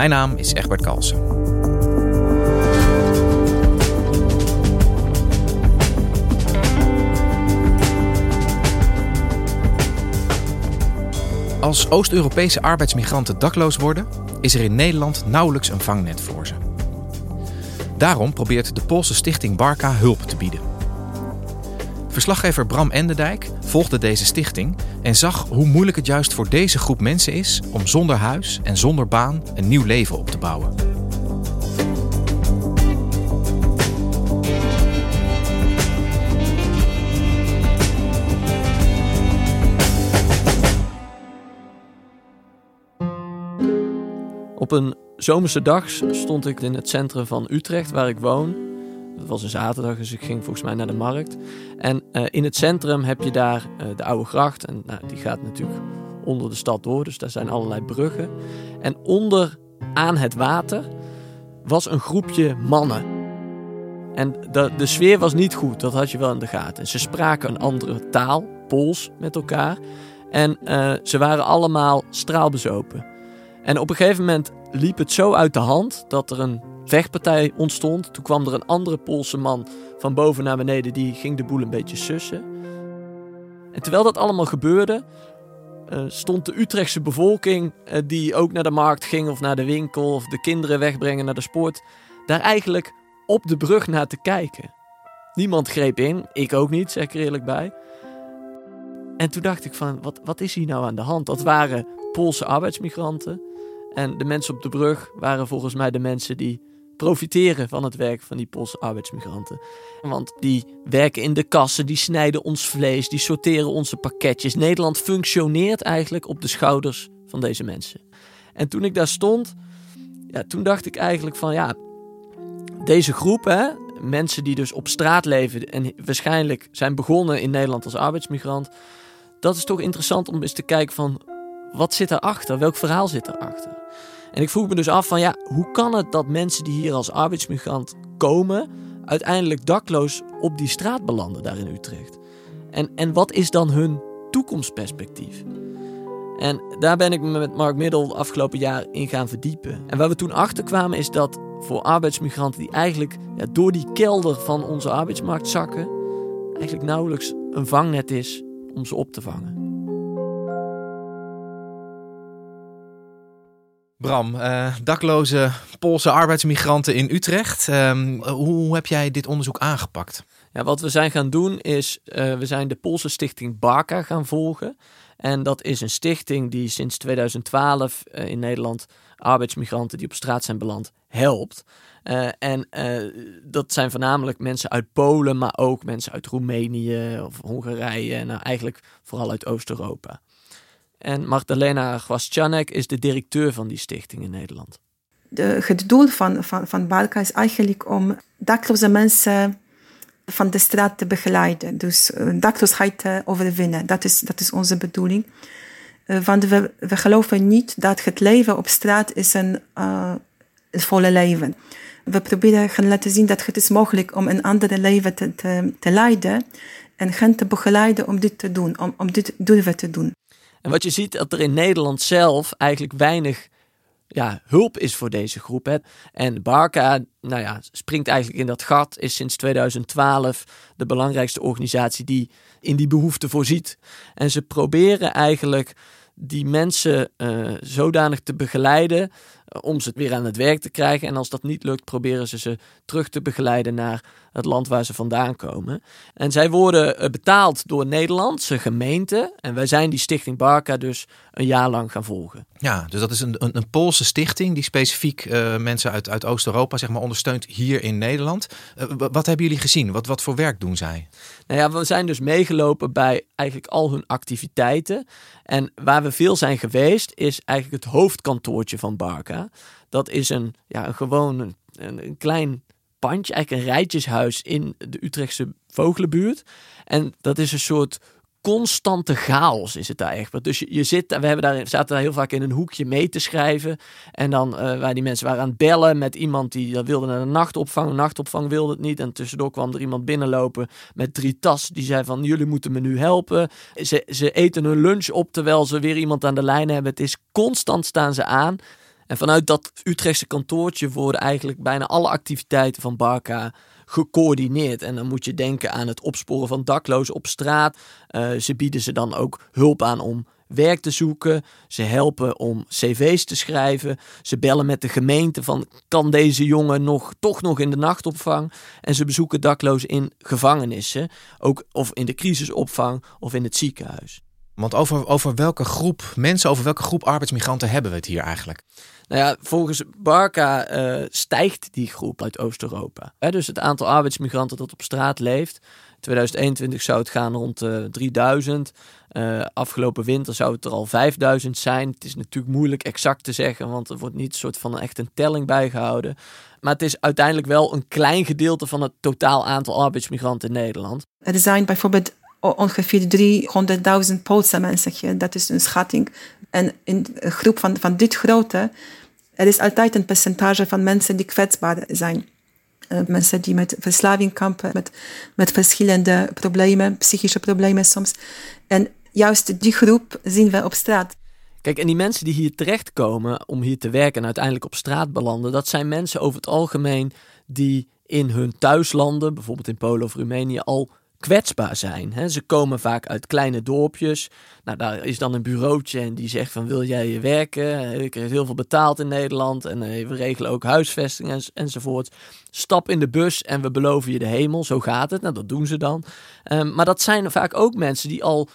Mijn naam is Egbert Kalsen. Als Oost-Europese arbeidsmigranten dakloos worden, is er in Nederland nauwelijks een vangnet voor ze. Daarom probeert de Poolse stichting Barka hulp te bieden. Verslaggever Bram Endendijk volgde deze stichting en zag hoe moeilijk het juist voor deze groep mensen is om zonder huis en zonder baan een nieuw leven op te bouwen. Op een zomerse dag stond ik in het centrum van Utrecht, waar ik woon. Het was een zaterdag, dus ik ging volgens mij naar de markt. En uh, in het centrum heb je daar uh, de Oude Gracht. En nou, die gaat natuurlijk onder de stad door, dus daar zijn allerlei bruggen. En onder aan het water was een groepje mannen. En de, de sfeer was niet goed, dat had je wel in de gaten. Ze spraken een andere taal, Pools, met elkaar. En uh, ze waren allemaal straalbezopen. En op een gegeven moment liep het zo uit de hand dat er een vechtpartij ontstond. Toen kwam er een andere Poolse man van boven naar beneden, die ging de boel een beetje sussen. En terwijl dat allemaal gebeurde, uh, stond de Utrechtse bevolking, uh, die ook naar de markt ging of naar de winkel of de kinderen wegbrengen naar de sport, daar eigenlijk op de brug naar te kijken. Niemand greep in, ik ook niet, zeg ik er eerlijk bij. En toen dacht ik van, wat, wat is hier nou aan de hand? Dat waren Poolse arbeidsmigranten. En de mensen op de brug waren volgens mij de mensen die profiteren van het werk van die Poolse arbeidsmigranten. Want die werken in de kassen, die snijden ons vlees, die sorteren onze pakketjes. Nederland functioneert eigenlijk op de schouders van deze mensen. En toen ik daar stond, ja, toen dacht ik eigenlijk van ja, deze groep, hè, mensen die dus op straat leven en waarschijnlijk zijn begonnen in Nederland als arbeidsmigrant, dat is toch interessant om eens te kijken van wat zit erachter? Welk verhaal zit erachter? En ik vroeg me dus af van ja, hoe kan het dat mensen die hier als arbeidsmigrant komen, uiteindelijk dakloos op die straat belanden daar in Utrecht? En, en wat is dan hun toekomstperspectief? En daar ben ik me met Mark Middel afgelopen jaar in gaan verdiepen. En waar we toen achter kwamen is dat voor arbeidsmigranten die eigenlijk ja, door die kelder van onze arbeidsmarkt zakken, eigenlijk nauwelijks een vangnet is om ze op te vangen. Bram, uh, dakloze Poolse arbeidsmigranten in Utrecht. Uh, hoe heb jij dit onderzoek aangepakt? Ja, wat we zijn gaan doen is, uh, we zijn de Poolse stichting Barka gaan volgen. En dat is een stichting die sinds 2012 uh, in Nederland arbeidsmigranten die op straat zijn beland helpt. en dat zijn voornamelijk mensen uit Polen, maar ook mensen uit Roemenië of Hongarije. En nou, eigenlijk vooral uit Oost-Europa. En Magdalena Gwascianek is de directeur van die stichting in Nederland. De, het doel van, van, van Balka is eigenlijk om dakloze mensen van de straat te begeleiden. Dus uh, dakloosheid te overwinnen. Dat is, dat is onze bedoeling. Uh, want we, we geloven niet dat het leven op straat is een, een volle leven. We proberen gaan laten zien dat het is mogelijk om een andere leven te, te, te leiden en hen te begeleiden om dit te doen, om, om dit durven te doen. En wat je ziet, dat er in Nederland zelf eigenlijk weinig ja, hulp is voor deze groep. Hè. En Barca nou ja, springt eigenlijk in dat gat, is sinds 2012 de belangrijkste organisatie die in die behoefte voorziet. En ze proberen eigenlijk die mensen uh, zodanig te begeleiden om ze weer aan het werk te krijgen. En als dat niet lukt, proberen ze ze terug te begeleiden naar het land waar ze vandaan komen. En zij worden eh, betaald door Nederlandse gemeenten. En wij zijn die Stichting Barca dus een jaar lang gaan volgen. Ja, dus dat is een, een, een Poolse stichting die specifiek uh, mensen uit, uit Oost-Europa zeg maar, ondersteunt hier in Nederland. Uh, wat hebben jullie gezien? Wat, wat voor werk doen zij? Nou ja, we zijn dus meegelopen bij eigenlijk al hun activiteiten. En waar we veel zijn geweest, is eigenlijk het hoofdkantoortje van Barca. Dat is een, ja, een gewoon een, een klein pandje, eigenlijk een rijtjeshuis in de Utrechtse Vogelenbuurt. En dat is een soort constante chaos is het daar echt. Dus je, je zit, we hebben daar, zaten daar heel vaak in een hoekje mee te schrijven. En dan uh, waar die mensen waren aan het bellen met iemand die dat wilde naar de nachtopvang. Nachtopvang wilde het niet. En tussendoor kwam er iemand binnenlopen met drie tas. Die zei van jullie moeten me nu helpen. Ze, ze eten hun lunch op terwijl ze weer iemand aan de lijn hebben. Het is constant staan ze aan. En vanuit dat Utrechtse kantoortje worden eigenlijk bijna alle activiteiten van Barca gecoördineerd. En dan moet je denken aan het opsporen van daklozen op straat. Uh, ze bieden ze dan ook hulp aan om werk te zoeken. Ze helpen om cv's te schrijven. Ze bellen met de gemeente van kan deze jongen nog, toch nog in de nachtopvang. En ze bezoeken daklozen in gevangenissen. Ook of in de crisisopvang of in het ziekenhuis. Want over, over welke groep mensen, over welke groep arbeidsmigranten hebben we het hier eigenlijk? Nou ja, volgens Barca uh, stijgt die groep uit Oost-Europa. Dus het aantal arbeidsmigranten dat op straat leeft. 2021 zou het gaan rond uh, 3000. Uh, afgelopen winter zou het er al 5000 zijn. Het is natuurlijk moeilijk exact te zeggen, want er wordt niet een soort van echt een telling bijgehouden. Maar het is uiteindelijk wel een klein gedeelte van het totaal aantal arbeidsmigranten in Nederland. Er zijn bijvoorbeeld ongeveer 300.000 Poolse mensen. Dat is een schatting. En in een groep van, van dit grootte er is altijd een percentage van mensen die kwetsbaar zijn. Uh, mensen die met verslaving kampen, met, met verschillende problemen, psychische problemen soms. En juist die groep zien we op straat. Kijk, en die mensen die hier terechtkomen om hier te werken en uiteindelijk op straat belanden, dat zijn mensen over het algemeen die in hun thuislanden, bijvoorbeeld in Polen of Roemenië, al kwetsbaar zijn. Ze komen vaak uit kleine dorpjes. Nou, daar is dan een bureautje en die zegt van wil jij je werken? Ik heb heel veel betaald in Nederland en eh, we regelen ook huisvesting en, enzovoort. Stap in de bus en we beloven je de hemel. Zo gaat het. Nou, dat doen ze dan. Um, maar dat zijn vaak ook mensen die al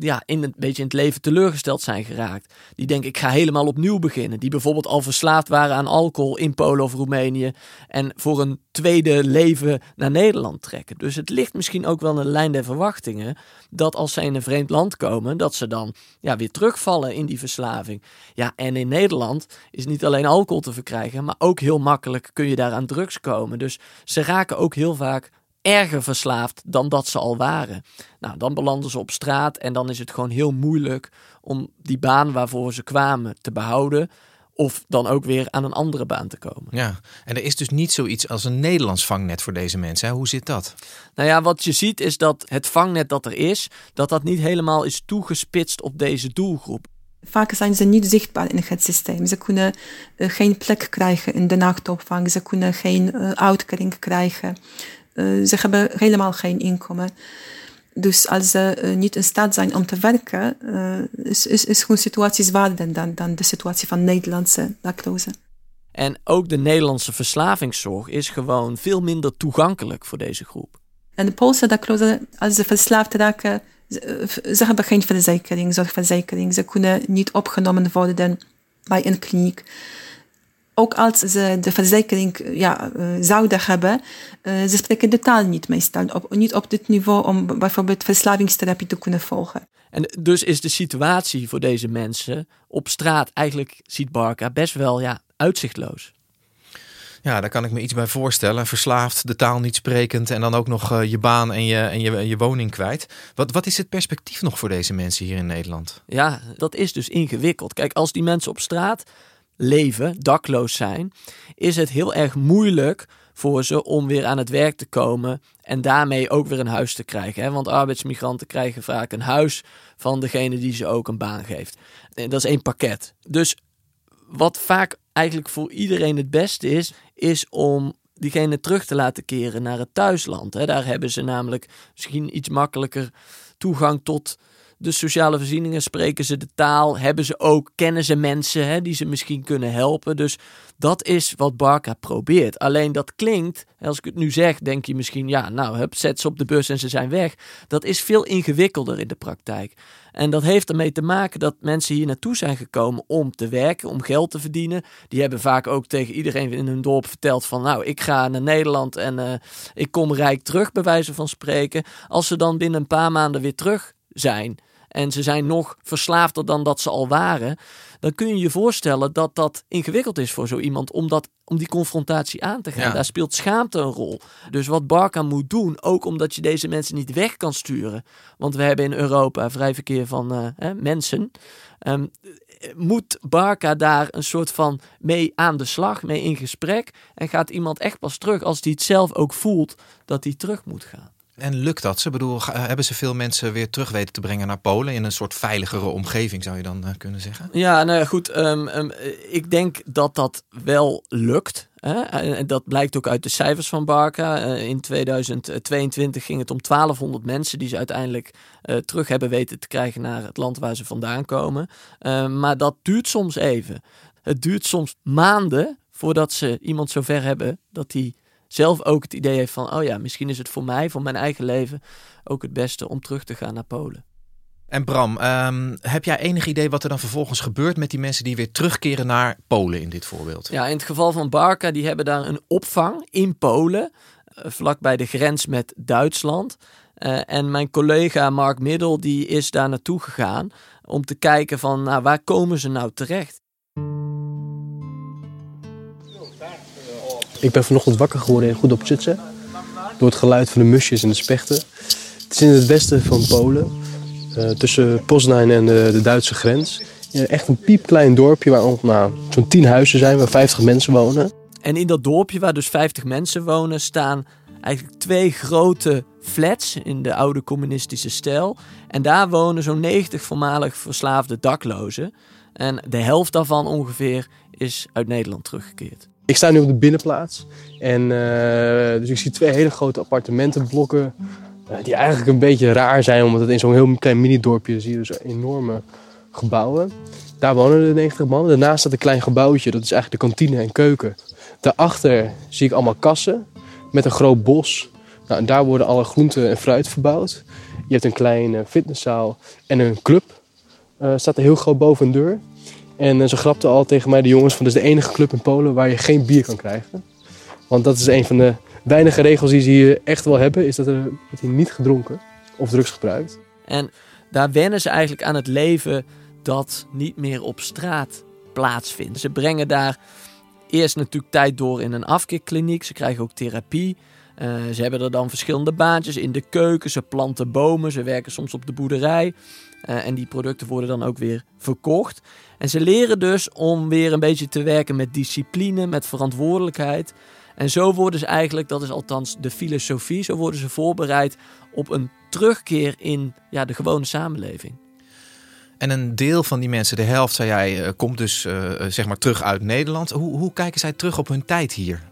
ja, in een beetje in het leven teleurgesteld zijn geraakt. Die denken, ik ga helemaal opnieuw beginnen. Die bijvoorbeeld al verslaafd waren aan alcohol in Polen of Roemenië. En voor een tweede leven naar Nederland trekken. Dus het ligt misschien ook wel in de lijn der verwachtingen. Dat als zij in een vreemd land komen, dat ze dan ja, weer terugvallen in die verslaving. Ja, en in Nederland is niet alleen alcohol te verkrijgen, maar ook heel makkelijk kun je daar aan drugs komen. Dus ze raken ook heel vaak erger verslaafd dan dat ze al waren. Nou, dan belanden ze op straat en dan is het gewoon heel moeilijk om die baan waarvoor ze kwamen te behouden. Of dan ook weer aan een andere baan te komen. Ja, en er is dus niet zoiets als een Nederlands vangnet voor deze mensen. Hè? Hoe zit dat? Nou ja, wat je ziet is dat het vangnet dat er is, dat dat niet helemaal is toegespitst op deze doelgroep. Vaak zijn ze niet zichtbaar in het systeem. Ze kunnen uh, geen plek krijgen in de nachtopvang. Ze kunnen geen uh, uitkering krijgen. Uh, ze hebben helemaal geen inkomen. Dus als ze uh, niet in staat zijn om te werken, uh, is, is, is hun situatie zwaarder dan, dan de situatie van Nederlandse daklozen. En ook de Nederlandse verslavingszorg is gewoon veel minder toegankelijk voor deze groep. En de Poolse daklozen, als ze verslaafd raken, ze, ze hebben geen verzekering, zorgverzekering. Ze kunnen niet opgenomen worden bij een kliniek ook als ze de verzekering ja, uh, zouden hebben, uh, ze spreken de taal niet meestal. Op, niet op dit niveau om bijvoorbeeld verslavingstherapie te kunnen volgen. En dus is de situatie voor deze mensen op straat eigenlijk, ziet Barca, best wel ja, uitzichtloos. Ja, daar kan ik me iets bij voorstellen. Verslaafd, de taal niet sprekend en dan ook nog uh, je baan en je, en je, je woning kwijt. Wat, wat is het perspectief nog voor deze mensen hier in Nederland? Ja, dat is dus ingewikkeld. Kijk, als die mensen op straat leven, dakloos zijn, is het heel erg moeilijk voor ze om weer aan het werk te komen en daarmee ook weer een huis te krijgen. Hè? Want arbeidsmigranten krijgen vaak een huis van degene die ze ook een baan geeft. En dat is één pakket. Dus wat vaak eigenlijk voor iedereen het beste is, is om diegene terug te laten keren naar het thuisland. Hè? Daar hebben ze namelijk misschien iets makkelijker toegang tot de sociale voorzieningen? Spreken ze de taal? Hebben ze ook, kennen ze mensen hè, die ze misschien kunnen helpen? Dus dat is wat Barca probeert. Alleen dat klinkt, als ik het nu zeg, denk je misschien, ja, nou, hup, zet ze op de bus en ze zijn weg. Dat is veel ingewikkelder in de praktijk. En dat heeft ermee te maken dat mensen hier naartoe zijn gekomen om te werken, om geld te verdienen. Die hebben vaak ook tegen iedereen in hun dorp verteld van nou, ik ga naar Nederland en uh, ik kom rijk terug, bij wijze van spreken. Als ze dan binnen een paar maanden weer terug zijn en ze zijn nog verslaafder dan dat ze al waren, dan kun je je voorstellen dat dat ingewikkeld is voor zo iemand om, dat, om die confrontatie aan te gaan. Daar speelt schaamte een rol. Dus wat Barca moet doen, ook omdat je deze mensen niet weg kan sturen, want we hebben in Europa vrij verkeer van uh, hè, mensen, um, moet Barca daar een soort van mee aan de slag, mee in gesprek en gaat iemand echt pas terug als hij het zelf ook voelt dat hij terug moet gaan. En lukt dat? Ze bedoel, hebben ze veel mensen weer terug weten te brengen naar Polen in een soort veiligere omgeving, zou je dan uh, kunnen zeggen? Ja, nou goed. Um, um, ik denk dat dat wel lukt. Hè? En dat blijkt ook uit de cijfers van Barca. Uh, in 2022 ging het om 1200 mensen die ze uiteindelijk uh, terug hebben weten te krijgen naar het land waar ze vandaan komen. Maar dat duurt soms even. Het duurt soms maanden voordat ze iemand zover hebben dat die zelf ook het idee heeft van, oh ja, misschien is het voor mij, voor mijn eigen leven, ook het beste om terug te gaan naar Polen. En Bram, um, heb jij enig idee wat er dan vervolgens gebeurt met die mensen die weer terugkeren naar Polen in dit voorbeeld? Ja, in het geval van Barca, die hebben daar een opvang in Polen, uh, vlakbij de grens met Duitsland. Uh, en mijn collega Mark Middel, die is daar naartoe gegaan om te kijken van, nou, waar komen ze nou terecht? Ik ben vanochtend wakker geworden in Goed op. Door het geluid van de musjes en de spechten. Het is in het westen van Polen. Uh, tussen Poznań en de, de Duitse grens. Echt een piepklein dorpje waar nou, zo'n tien huizen zijn, waar 50 mensen wonen. En in dat dorpje waar dus 50 mensen wonen, staan eigenlijk twee grote flats in de oude communistische stijl. En daar wonen zo'n 90 voormalig verslaafde daklozen. En de helft daarvan ongeveer is uit Nederland teruggekeerd. Ik sta nu op de binnenplaats. En uh, dus ik zie twee hele grote appartementenblokken. Uh, die eigenlijk een beetje raar zijn, omdat het in zo'n heel klein mini-dorpje zie je dus enorme gebouwen. Daar wonen de 90 mannen. Daarnaast staat een klein gebouwtje, dat is eigenlijk de kantine en keuken. Daarachter zie ik allemaal kassen met een groot bos. Nou, en daar worden alle groenten en fruit verbouwd. Je hebt een kleine fitnesszaal en een club. Uh, staat er heel groot boven een deur. En eh, ze grapten al tegen mij, de jongens, van dit is de enige club in Polen waar je geen bier kan krijgen. Want dat is een van de weinige regels die ze hier echt wel hebben, is dat er niet gedronken of drugs gebruikt. En daar wennen ze eigenlijk aan het leven dat niet meer op straat plaatsvindt. Ze brengen daar eerst natuurlijk tijd door in een afkeerkliniek. Ze krijgen ook therapie. Uh, ze hebben er dan verschillende baantjes in de keuken. Ze planten bomen. Ze werken soms op de boerderij. Uh, en die producten worden dan ook weer verkocht. En ze leren dus om weer een beetje te werken met discipline, met verantwoordelijkheid. En zo worden ze eigenlijk, dat is althans de filosofie, zo worden ze voorbereid op een terugkeer in ja, de gewone samenleving. En een deel van die mensen, de helft zei jij, eh, komt dus uh, zeg maar terug uit Nederland. Hoe, hoe kijken zij terug op hun tijd hier?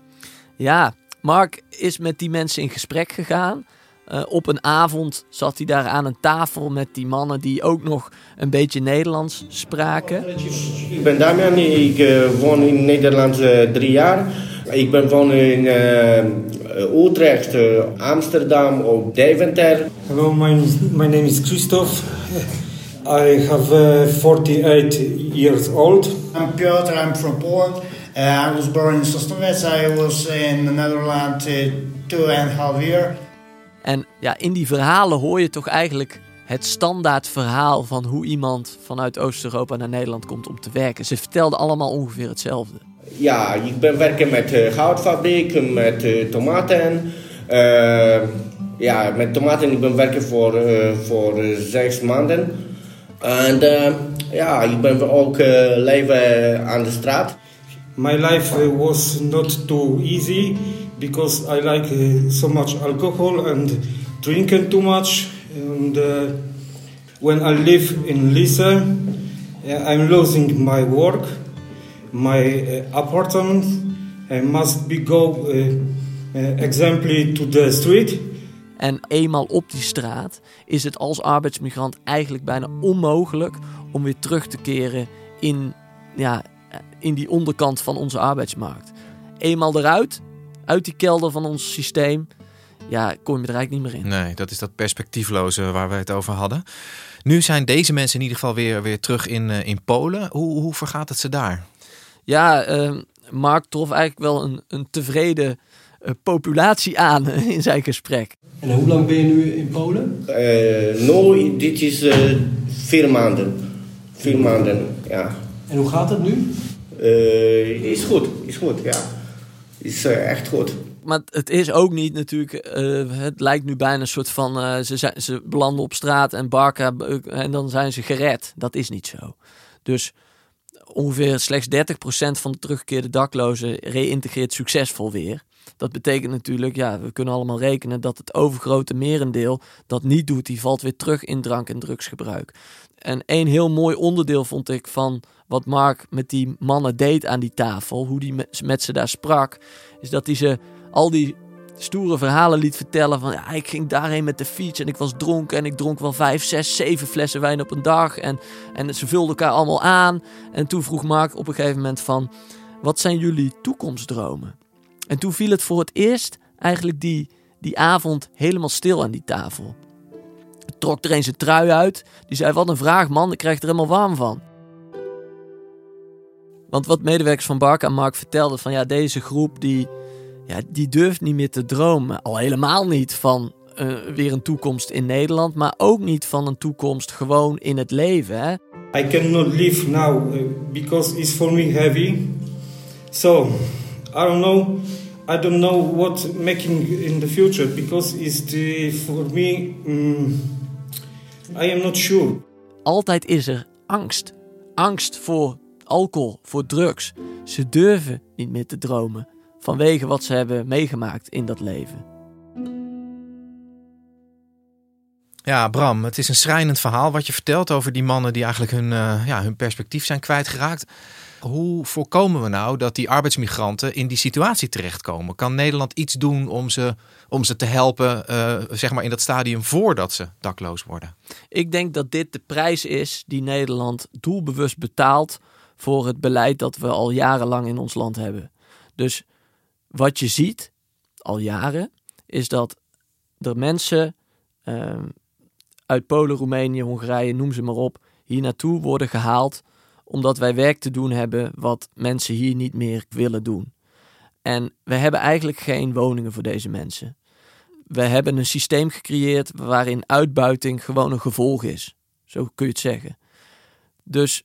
Ja, Mark is met die mensen in gesprek gegaan. Uh, op een avond zat hij daar aan een tafel met die mannen die ook nog een beetje Nederlands spraken. Ik ben Damian, ik uh, woon in Nederland uh, drie jaar. Ik ben woon in Utrecht, Amsterdam of Deventer. Hello, my, my name is Christoph. I have 48 years old. I'm Piotr, I'm from Poland. I was born in Sosnowiec. I was in the Netherlands two and a half years. En ja, in die verhalen hoor je toch eigenlijk het standaard verhaal van hoe iemand vanuit Oost-Europa naar Nederland komt om te werken. Ze vertelden allemaal ongeveer hetzelfde. Ja, ik ben werken met uh, goudfabriek, met uh, tomaten. Uh, ja, met tomaten ik ben werken voor, voor zes maanden. En ja, ik ben ook leven aan de straat. My life was not too easy because I like uh, so much alcohol and drinking too much. And uh, when I live in Lisa, I'm losing my work, my uh, apartment. I must be go uh, uh, exemplary to the street. En eenmaal op die straat is het als arbeidsmigrant eigenlijk bijna onmogelijk om weer terug te keren in, ja, in die onderkant van onze arbeidsmarkt. Eenmaal eruit, uit die kelder van ons systeem, ja, kom je er eigenlijk niet meer in. Nee, dat is dat perspectiefloze waar we het over hadden. Nu zijn deze mensen in ieder geval weer, weer terug in, uh, in Polen. Hoe, hoe vergaat het ze daar? Ja, uh, Mark trof eigenlijk wel een, een tevreden uh, populatie aan in zijn gesprek. En hoe lang ben je nu in Polen? nou, dit is vier maanden. Vier maanden, ja. En hoe gaat het nu? is goed, is goed, ja. Is echt goed maar het is ook niet natuurlijk. Uh, het lijkt nu bijna een soort van. Uh, ze, zijn, ze belanden op straat en. Uh, en dan zijn ze gered. Dat is niet zo. Dus ongeveer slechts 30% van de teruggekeerde daklozen reïntegreert succesvol weer. Dat betekent natuurlijk, ja, we kunnen allemaal rekenen dat het overgrote merendeel dat niet doet, die valt weer terug in drank- en drugsgebruik. En een heel mooi onderdeel vond ik van wat Mark met die mannen deed aan die tafel, hoe die met, ze daar sprak, is dat hij ze al die stoere verhalen liet vertellen van ja, ik ging daarheen met de fiets en ik was dronken en ik dronk wel vijf, zes, zeven flessen wijn op een dag en, en ze vulden elkaar allemaal aan. En toen vroeg Mark op een gegeven moment van wat zijn jullie toekomstdromen? En toen viel het voor het eerst eigenlijk die, die avond helemaal stil aan die tafel. Trok er een zijn trui uit. Die zei: Wat een vraag, man, ik krijg er helemaal warm van. Want wat medewerkers van Bark aan Mark vertelden: van ja, deze groep die, ja, die durft niet meer te dromen. Al helemaal niet van uh, weer een toekomst in Nederland, maar ook niet van een toekomst gewoon in het leven. Hè? I cannot live now uh, because it's for me heavy. So, I don't know. I don't know what making in the future because it's the, for me. Um, I am not sure. Altijd is er angst. Angst voor alcohol, voor drugs. Ze durven niet meer te dromen vanwege wat ze hebben meegemaakt in dat leven. Ja, Bram, het is een schrijnend verhaal wat je vertelt over die mannen die eigenlijk hun, uh, ja, hun perspectief zijn kwijtgeraakt. Hoe voorkomen we nou dat die arbeidsmigranten in die situatie terechtkomen? Kan Nederland iets doen om ze, om ze te helpen, uh, zeg maar in dat stadium voordat ze dakloos worden? Ik denk dat dit de prijs is die Nederland doelbewust betaalt voor het beleid dat we al jarenlang in ons land hebben. Dus wat je ziet, al jaren, is dat er mensen uh, uit Polen, Roemenië, Hongarije, noem ze maar op, hier naartoe worden gehaald omdat wij werk te doen hebben wat mensen hier niet meer willen doen. En we hebben eigenlijk geen woningen voor deze mensen. We hebben een systeem gecreëerd waarin uitbuiting gewoon een gevolg is. Zo kun je het zeggen. Dus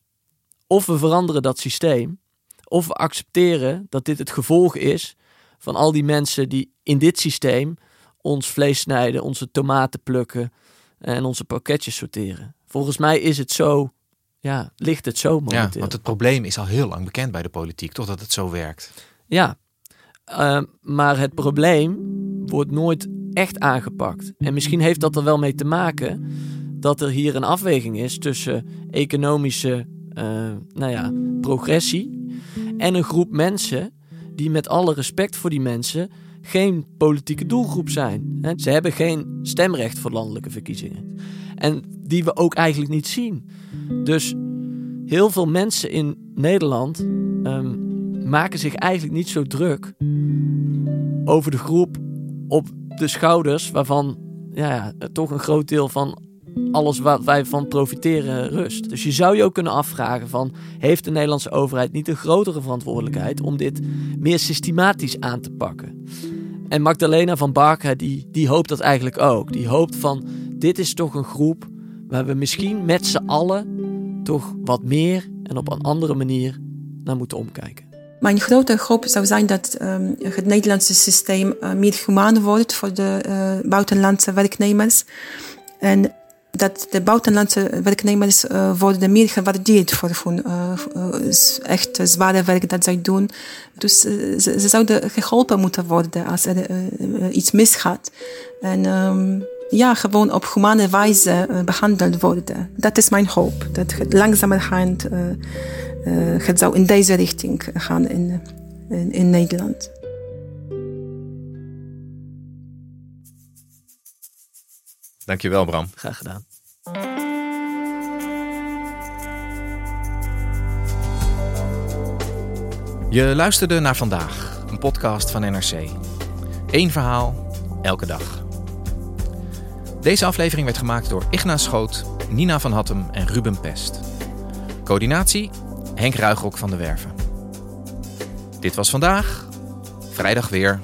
of we veranderen dat systeem, of we accepteren dat dit het gevolg is van al die mensen die in dit systeem ons vlees snijden, onze tomaten plukken en onze pakketjes sorteren. Volgens mij is het zo, ja, ligt het zo momenteel. Ja, want het probleem is al heel lang bekend bij de politiek, toch dat het zo werkt. Ja, uh, maar het probleem wordt nooit echt aangepakt. En misschien heeft dat er wel mee te maken dat er hier een afweging is tussen economische nou ja, progressie en een groep mensen die met alle respect voor die mensen geen politieke doelgroep zijn. Ze hebben geen stemrecht voor landelijke verkiezingen. En die we ook eigenlijk niet zien. Dus heel veel mensen in Nederland um, maken zich eigenlijk niet zo druk over de groep op de schouders waarvan ja, toch een groot deel van alles wat wij van profiteren rust. Dus je zou je ook kunnen afvragen van... heeft de Nederlandse overheid niet een grotere verantwoordelijkheid... om dit meer systematisch aan te pakken? En Magdalena van Barca die, die hoopt dat eigenlijk ook. Die hoopt van, dit is toch een groep... waar we misschien met z'n allen toch wat meer... en op een andere manier naar moeten omkijken. Mijn grote hoop zou zijn dat um, het Nederlandse systeem uh, meer humaan wordt voor de uh, buitenlandse werknemers. En dat de buitenlandse werknemers uh, worden meer gewaardeerd voor hun uh, echt zware werk dat zij doen. Dus ze, ze, zouden geholpen moeten worden als er iets misgaat. En um, ja, gewoon op humane wijze behandeld worden. Dat is mijn hoop. Dat het langzamerhand het zou in deze richting gaan in, in, in Nederland. Dankjewel, Bram. Graag gedaan. Je luisterde naar vandaag, een podcast van NRC. Eén verhaal, elke dag. Deze aflevering werd gemaakt door Igna Schoot, Nina van Hattem en Ruben Pest. Coördinatie Henk Ruigrok van de Werven. Dit was vandaag, vrijdag weer